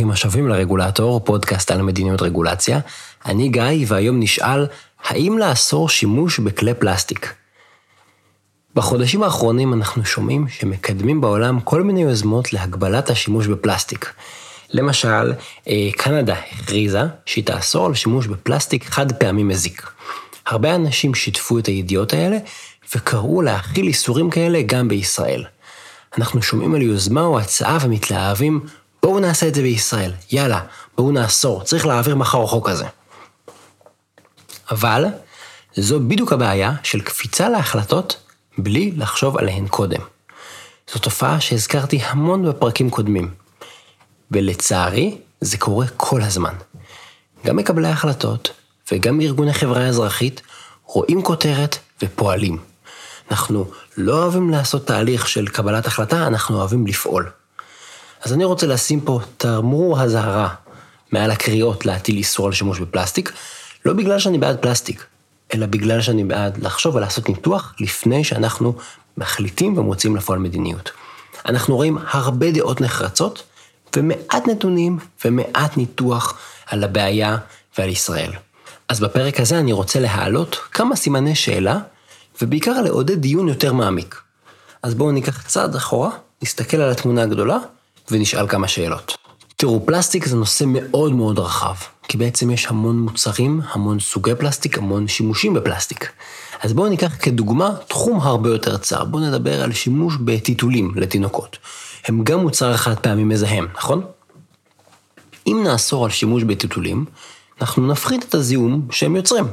ברוכים השבים לרגולטור, פודקאסט על מדיניות רגולציה. אני גיא, והיום נשאל, האם לאסור שימוש בכלי פלסטיק? בחודשים האחרונים אנחנו שומעים שמקדמים בעולם כל מיני יוזמות להגבלת השימוש בפלסטיק. למשל, אה, קנדה הכריזה שהיא תאסור על שימוש בפלסטיק חד פעמי מזיק. הרבה אנשים שיתפו את הידיעות האלה וקראו להכיל איסורים כאלה גם בישראל. אנחנו שומעים על יוזמה או הצעה ומתלהבים, בואו נעשה את זה בישראל, יאללה, בואו נאסור, צריך להעביר מחר חוק כזה. אבל זו בדיוק הבעיה של קפיצה להחלטות בלי לחשוב עליהן קודם. זו תופעה שהזכרתי המון בפרקים קודמים, ולצערי זה קורה כל הזמן. גם מקבלי החלטות וגם ארגוני חברה אזרחית רואים כותרת ופועלים. אנחנו לא אוהבים לעשות תהליך של קבלת החלטה, אנחנו אוהבים לפעול. אז אני רוצה לשים פה תמרור אזהרה מעל הקריאות להטיל איסור על שימוש בפלסטיק, לא בגלל שאני בעד פלסטיק, אלא בגלל שאני בעד לחשוב ולעשות ניתוח לפני שאנחנו מחליטים ומוצאים לפועל מדיניות. אנחנו רואים הרבה דעות נחרצות ומעט נתונים ומעט ניתוח על הבעיה ועל ישראל. אז בפרק הזה אני רוצה להעלות כמה סימני שאלה, ובעיקר לעודד דיון יותר מעמיק. אז בואו ניקח צעד אחורה, נסתכל על התמונה הגדולה, ונשאל כמה שאלות. תראו, פלסטיק זה נושא מאוד מאוד רחב, כי בעצם יש המון מוצרים, המון סוגי פלסטיק, המון שימושים בפלסטיק. אז בואו ניקח כדוגמה תחום הרבה יותר צר, בואו נדבר על שימוש בטיטולים לתינוקות. הם גם מוצר חד פעמי מזהם, נכון? אם נאסור על שימוש בטיטולים, אנחנו נפחית את הזיהום שהם יוצרים.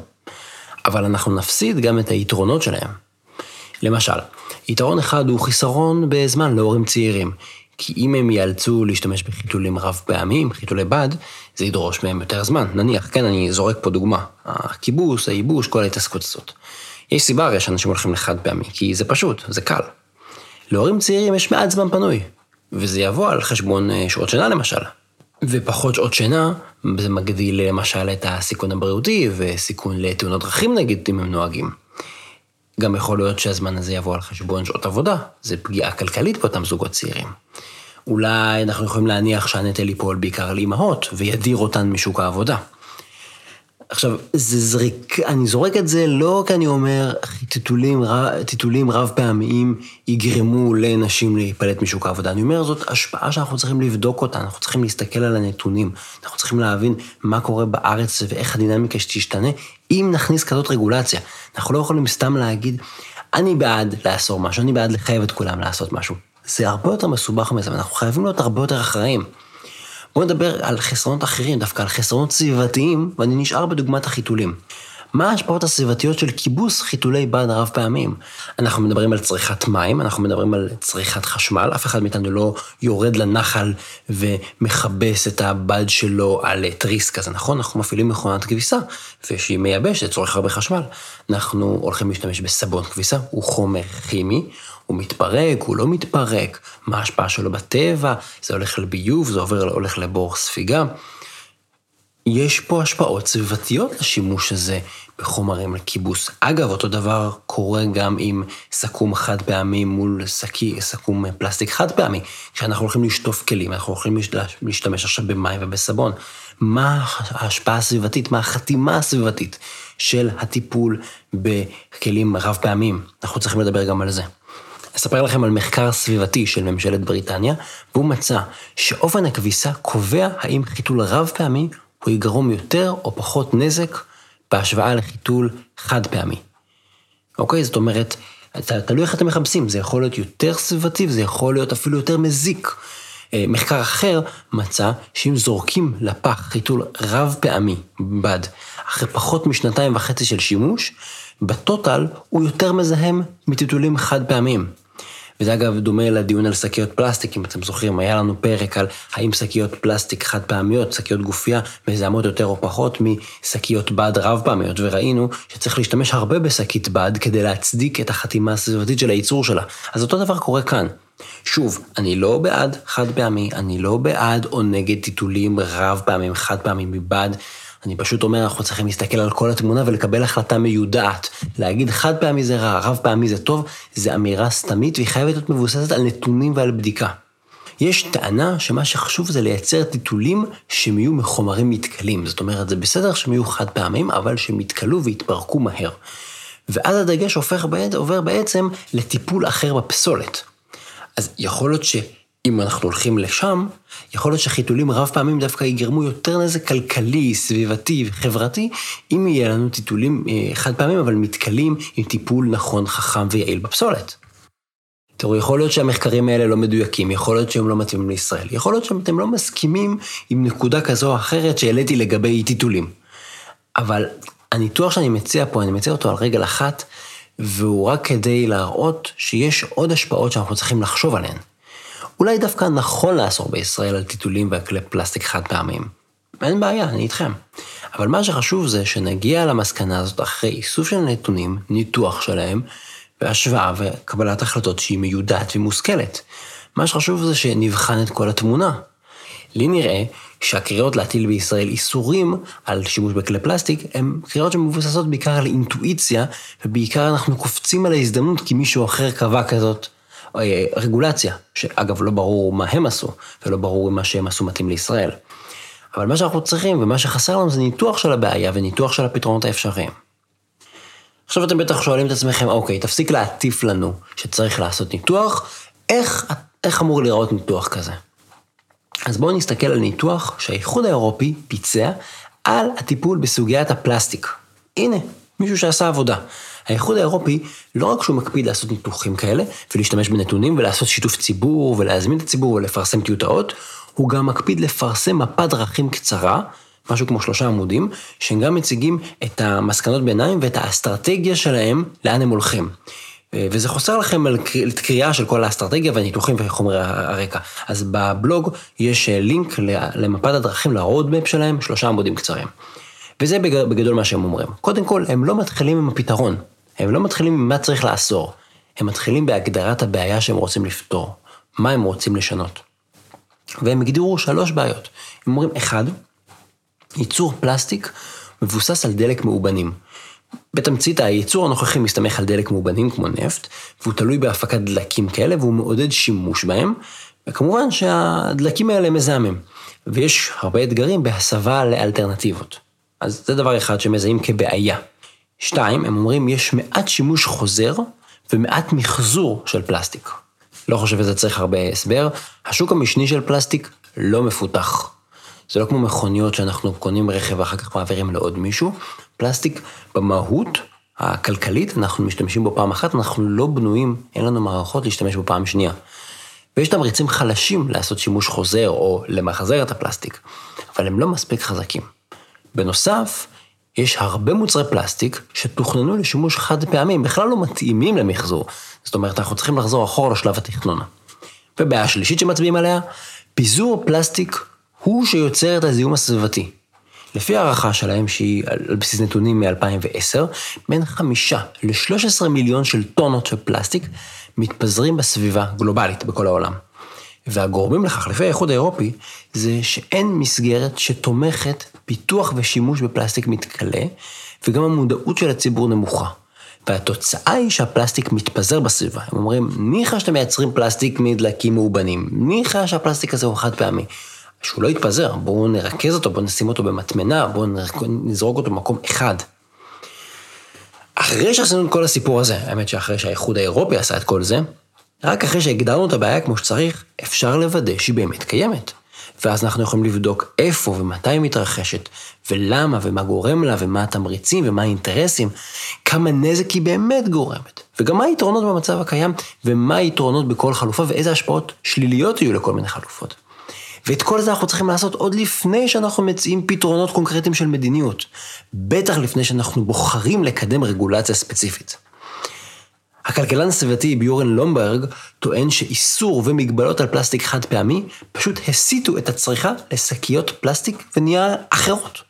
אבל אנחנו נפסיד גם את היתרונות שלהם. למשל, יתרון אחד הוא חיסרון בזמן להורים צעירים. כי אם הם ייאלצו להשתמש בחיתולים רב פעמים, חיתולי בד, זה ידרוש מהם יותר זמן. נניח, כן, אני זורק פה דוגמה, הכיבוס, הייבוש, כל ההתעסקות הזאת. יש סיבה הרי שאנשים הולכים לחד פעמי, כי זה פשוט, זה קל. להורים צעירים יש מעט זמן פנוי, וזה יבוא על חשבון אה, שעות שינה למשל. ופחות שעות שינה, זה מגדיל למשל את הסיכון הבריאותי וסיכון לתאונות דרכים נגיד אם הם נוהגים. גם יכול להיות שהזמן הזה יבוא על חשבון שעות עבודה, זה פגיעה כלכלית באותם זוגות צעירים. אולי אנחנו יכולים להניח שהנטל ייפול בעיקר על אימהות, וידיר אותן משוק העבודה. עכשיו, זה זריק, אני זורק את זה לא כי אני אומר, טיטולים, טיטולים רב פעמיים יגרמו לנשים להיפלט משוק העבודה. אני אומר, זאת השפעה שאנחנו צריכים לבדוק אותה, אנחנו צריכים להסתכל על הנתונים, אנחנו צריכים להבין מה קורה בארץ ואיך הדינמיקה שתשתנה, אם נכניס כזאת רגולציה. אנחנו לא יכולים סתם להגיד, אני בעד לאסור משהו, אני בעד לחייב את כולם לעשות משהו. זה הרבה יותר מסובך מזה, ואנחנו חייבים להיות הרבה יותר אחראים. בואו נדבר על חסרונות אחרים, דווקא על חסרונות סביבתיים, ואני נשאר בדוגמת החיתולים. מה ההשפעות הסביבתיות של כיבוס חיתולי בד רב פעמים? אנחנו מדברים על צריכת מים, אנחנו מדברים על צריכת חשמל, אף אחד מאיתנו לא יורד לנחל ומכבס את הבד שלו על תריס כזה, נכון? אנחנו מפעילים מכונת כביסה, ושהיא מייבשת, צורך הרבה חשמל. אנחנו הולכים להשתמש בסבון כביסה, הוא חומר כימי, הוא מתפרק, הוא לא מתפרק, מה ההשפעה שלו בטבע, זה הולך לביוב, זה עובר, הולך לבור ספיגה. יש פה השפעות סביבתיות לשימוש הזה בחומרים לכיבוס. אגב, אותו דבר קורה גם עם סכו"ם חד פעמי מול שקי, סכו"ם פלסטיק חד פעמי. כשאנחנו הולכים לשטוף כלים, אנחנו הולכים להשתמש עכשיו במים ובסבון. מה ההשפעה הסביבתית, מה החתימה הסביבתית של הטיפול בכלים רב פעמים? אנחנו צריכים לדבר גם על זה. אספר לכם על מחקר סביבתי של ממשלת בריטניה, והוא מצא שאופן הכביסה קובע האם חיתול רב פעמי הוא יגרום יותר או פחות נזק בהשוואה לחיתול חד פעמי. אוקיי? זאת אומרת, תלוי איך אתם מכבסים, זה יכול להיות יותר סביבתי וזה יכול להיות אפילו יותר מזיק. אה, מחקר אחר מצא שאם זורקים לפח חיתול רב פעמי בד, אחרי פחות משנתיים וחצי של שימוש, בטוטל הוא יותר מזהם מטיטולים חד פעמיים. וזה אגב דומה לדיון על שקיות פלסטיק, אם אתם זוכרים, היה לנו פרק על האם שקיות פלסטיק חד פעמיות, שקיות גופייה, מזהמות יותר או פחות משקיות בד רב פעמיות, וראינו שצריך להשתמש הרבה בשקית בד כדי להצדיק את החתימה הסביבתית של הייצור שלה. אז אותו דבר קורה כאן. שוב, אני לא בעד חד פעמי, אני לא בעד או נגד טיטולים רב פעמים, חד פעמים מבד. אני פשוט אומר, אנחנו צריכים להסתכל על כל התמונה ולקבל החלטה מיודעת. להגיד חד פעמי זה רע, רב פעמי זה טוב, זה אמירה סתמית והיא חייבת להיות מבוססת על נתונים ועל בדיקה. יש טענה שמה שחשוב זה לייצר טיטולים שהם יהיו מחומרים מתכלים. זאת אומרת, זה בסדר שהם יהיו חד פעמים, אבל שהם יתכלו ויתפרקו מהר. ואז הדגש הופך, עובר בעצם לטיפול אחר בפסולת. אז יכול להיות שאם אנחנו הולכים לשם, יכול להיות שחיתולים רב פעמים דווקא יגרמו יותר נזק כלכלי, סביבתי וחברתי, אם יהיה לנו טיטולים אה, חד פעמים, אבל מתכלים עם טיפול נכון, חכם ויעיל בפסולת. תראו, יכול להיות שהמחקרים האלה לא מדויקים, יכול להיות שהם לא מתאימים לישראל, יכול להיות שאתם לא מסכימים עם נקודה כזו או אחרת שהעליתי לגבי טיטולים. אבל הניתוח שאני מציע פה, אני מציע אותו על רגל אחת, והוא רק כדי להראות שיש עוד השפעות שאנחנו צריכים לחשוב עליהן. אולי דווקא נכון לאסור בישראל על טיטולים וכלי פלסטיק חד פעמיים. אין בעיה, אני איתכם. אבל מה שחשוב זה שנגיע למסקנה הזאת אחרי איסוף של נתונים, ניתוח שלהם, והשוואה וקבלת החלטות שהיא מיודעת ומושכלת. מה שחשוב זה שנבחן את כל התמונה. לי נראה שהקריאות להטיל בישראל איסורים על שימוש בכלי פלסטיק, הן קריאות שמבוססות בעיקר על אינטואיציה, ובעיקר אנחנו קופצים על ההזדמנות כי מישהו אחר קבע כזאת רגולציה, שאגב לא ברור מה הם עשו, ולא ברור אם מה שהם עשו מתאים לישראל. אבל מה שאנחנו צריכים ומה שחסר לנו זה ניתוח של הבעיה וניתוח של הפתרונות האפשריים. עכשיו אתם בטח שואלים את עצמכם, אוקיי, תפסיק להטיף לנו שצריך לעשות ניתוח, איך, איך אמור להיראות ניתוח כזה? אז בואו נסתכל על ניתוח שהאיחוד האירופי ביצע על הטיפול בסוגיית הפלסטיק. הנה, מישהו שעשה עבודה. האיחוד האירופי, לא רק שהוא מקפיד לעשות ניתוחים כאלה, ולהשתמש בנתונים ולעשות שיתוף ציבור ולהזמין את הציבור ולפרסם טיוטאות, הוא גם מקפיד לפרסם מפת דרכים קצרה, משהו כמו שלושה עמודים, שהם גם מציגים את המסקנות ביניים ואת האסטרטגיה שלהם, לאן הם הולכים. אה, וזה חוסר לכם על קריאה של כל האסטרטגיה והניתוחים וחומרי הרקע. אז בבלוג יש אה, לינק למפת הדרכים, לרודמפ שלהם, שלושה עמודים קצרים. וזה בגדול מה שהם אומרים. קודם כל, הם לא מתחילים עם הפתרון. הם לא מתחילים עם מה צריך לאסור. הם מתחילים בהגדרת הבעיה שהם רוצים לפתור. מה הם רוצים לשנות. והם הגדירו שלוש בעיות. הם אומרים, אחד, ייצור פלסטיק מבוסס על דלק מאובנים. בתמצית, הייצור הנוכחי מסתמך על דלק מאובנים כמו נפט, והוא תלוי בהפקת דלקים כאלה, והוא מעודד שימוש בהם, וכמובן שהדלקים האלה מזהמים. ויש הרבה אתגרים בהסבה לאלטרנטיבות. אז זה דבר אחד שמזהים כבעיה. שתיים, הם אומרים, יש מעט שימוש חוזר ומעט מחזור של פלסטיק. לא חושב שזה צריך הרבה הסבר, השוק המשני של פלסטיק לא מפותח. זה לא כמו מכוניות שאנחנו קונים רכב ואחר כך מעבירים לעוד מישהו. פלסטיק במהות הכלכלית, אנחנו משתמשים בו פעם אחת, אנחנו לא בנויים, אין לנו מערכות להשתמש בו פעם שנייה. ויש תמריצים חלשים לעשות שימוש חוזר או למחזר את הפלסטיק, אבל הם לא מספיק חזקים. בנוסף, יש הרבה מוצרי פלסטיק שתוכננו לשימוש חד פעמי, בכלל לא מתאימים למחזור. זאת אומרת, אנחנו צריכים לחזור אחורה לשלב התכנון. ובעיה שלישית שמצביעים עליה, פיזור פלסטיק הוא שיוצר את הזיהום הסביבתי. לפי הערכה שלהם, שהיא על בסיס נתונים מ-2010, בין 5 ל-13 מיליון של טונות של פלסטיק מתפזרים בסביבה גלובלית בכל העולם. והגורמים לכך, לפי האיחוד האירופי, זה שאין מסגרת שתומכת פיתוח ושימוש בפלסטיק מתכלה, וגם המודעות של הציבור נמוכה. והתוצאה היא שהפלסטיק מתפזר בסביבה. הם אומרים, ניחא שאתם מייצרים פלסטיק מדלקים מאובנים, ניחא שהפלסטיק הזה הוא חד פעמי. שהוא לא יתפזר, בואו נרכז אותו, בואו נשים אותו במטמנה, בואו נזרוק אותו במקום אחד. אחרי שעשינו את כל הסיפור הזה, האמת שאחרי שהאיחוד האירופי עשה את כל זה, רק אחרי שהגדרנו את הבעיה כמו שצריך, אפשר לוודא שהיא באמת קיימת. ואז אנחנו יכולים לבדוק איפה ומתי היא מתרחשת, ולמה ומה גורם לה, ומה התמריצים ומה האינטרסים, כמה נזק היא באמת גורמת, וגם מה היתרונות במצב הקיים, ומה היתרונות בכל חלופה, ואיזה השפעות שליליות יהיו לכל מיני חלופות. ואת כל זה אנחנו צריכים לעשות עוד לפני שאנחנו מציעים פתרונות קונקרטיים של מדיניות. בטח לפני שאנחנו בוחרים לקדם רגולציה ספציפית. הכלכלן הסביבתי ביורן לומברג טוען שאיסור ומגבלות על פלסטיק חד פעמי פשוט הסיטו את הצריכה לשקיות פלסטיק ונייר אחרות.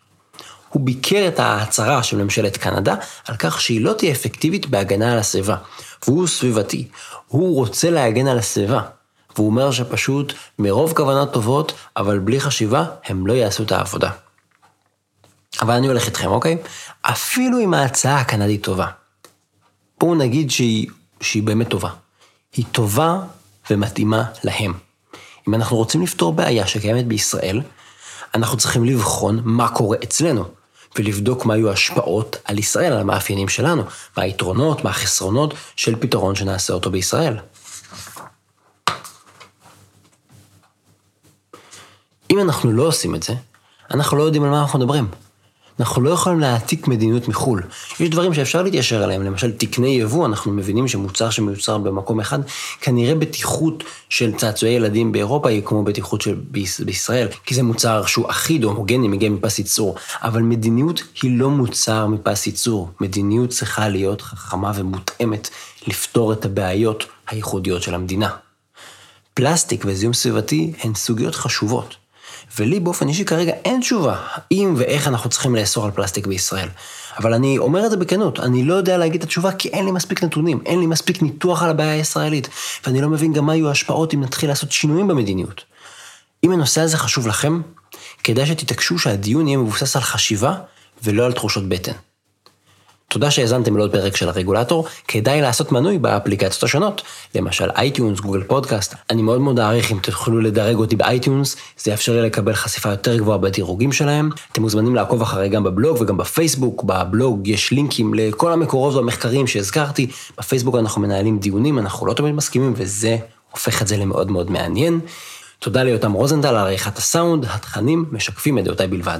הוא ביקר את ההצהרה של ממשלת קנדה על כך שהיא לא תהיה אפקטיבית בהגנה על הסביבה. והוא סביבתי. הוא רוצה להגן על הסביבה. והוא אומר שפשוט מרוב כוונות טובות, אבל בלי חשיבה, הם לא יעשו את העבודה. אבל אני הולך איתכם, אוקיי? אפילו אם ההצעה הקנדית טובה. בואו נגיד שהיא, שהיא באמת טובה. היא טובה ומתאימה להם. אם אנחנו רוצים לפתור בעיה שקיימת בישראל, אנחנו צריכים לבחון מה קורה אצלנו, ולבדוק מה היו ההשפעות על ישראל, על המאפיינים שלנו, מה היתרונות, מה החסרונות של פתרון שנעשה אותו בישראל. אם אנחנו לא עושים את זה, אנחנו לא יודעים על מה אנחנו מדברים. אנחנו לא יכולים להעתיק מדיניות מחו"ל. יש דברים שאפשר להתיישר עליהם, למשל תקני יבוא, אנחנו מבינים שמוצר שמיוצר במקום אחד, כנראה בטיחות של צעצועי ילדים באירופה היא כמו בטיחות של בישראל, כי זה מוצר שהוא אחיד הומוגני, מגיע מפס ייצור, אבל מדיניות היא לא מוצר מפס ייצור. מדיניות צריכה להיות חכמה ומותאמת לפתור את הבעיות הייחודיות של המדינה. פלסטיק וזיהום סביבתי הן סוגיות חשובות. ולי באופן אישי כרגע אין תשובה, אם ואיך אנחנו צריכים לאסור על פלסטיק בישראל. אבל אני אומר את זה בכנות, אני לא יודע להגיד את התשובה כי אין לי מספיק נתונים, אין לי מספיק ניתוח על הבעיה הישראלית, ואני לא מבין גם מה יהיו ההשפעות אם נתחיל לעשות שינויים במדיניות. אם הנושא הזה חשוב לכם, כדאי שתתעקשו שהדיון יהיה מבוסס על חשיבה ולא על תחושות בטן. תודה שהאזנתם לעוד פרק של הרגולטור, כדאי לעשות מנוי באפליקציות השונות, למשל iTunes, Google Podcast. אני מאוד מאוד אעריך אם תוכלו לדרג אותי ב iTunes, זה יאפשר לי לקבל חשיפה יותר גבוהה בדירוגים שלהם. אתם מוזמנים לעקוב אחרי גם בבלוג וגם בפייסבוק, בבלוג יש לינקים לכל המקורות והמחקרים שהזכרתי, בפייסבוק אנחנו מנהלים דיונים, אנחנו לא תמיד מסכימים וזה הופך את זה למאוד מאוד מעניין. תודה ליותם רוזנטל על עריכת הסאונד, התכנים משקפים את דעותיי בלבד.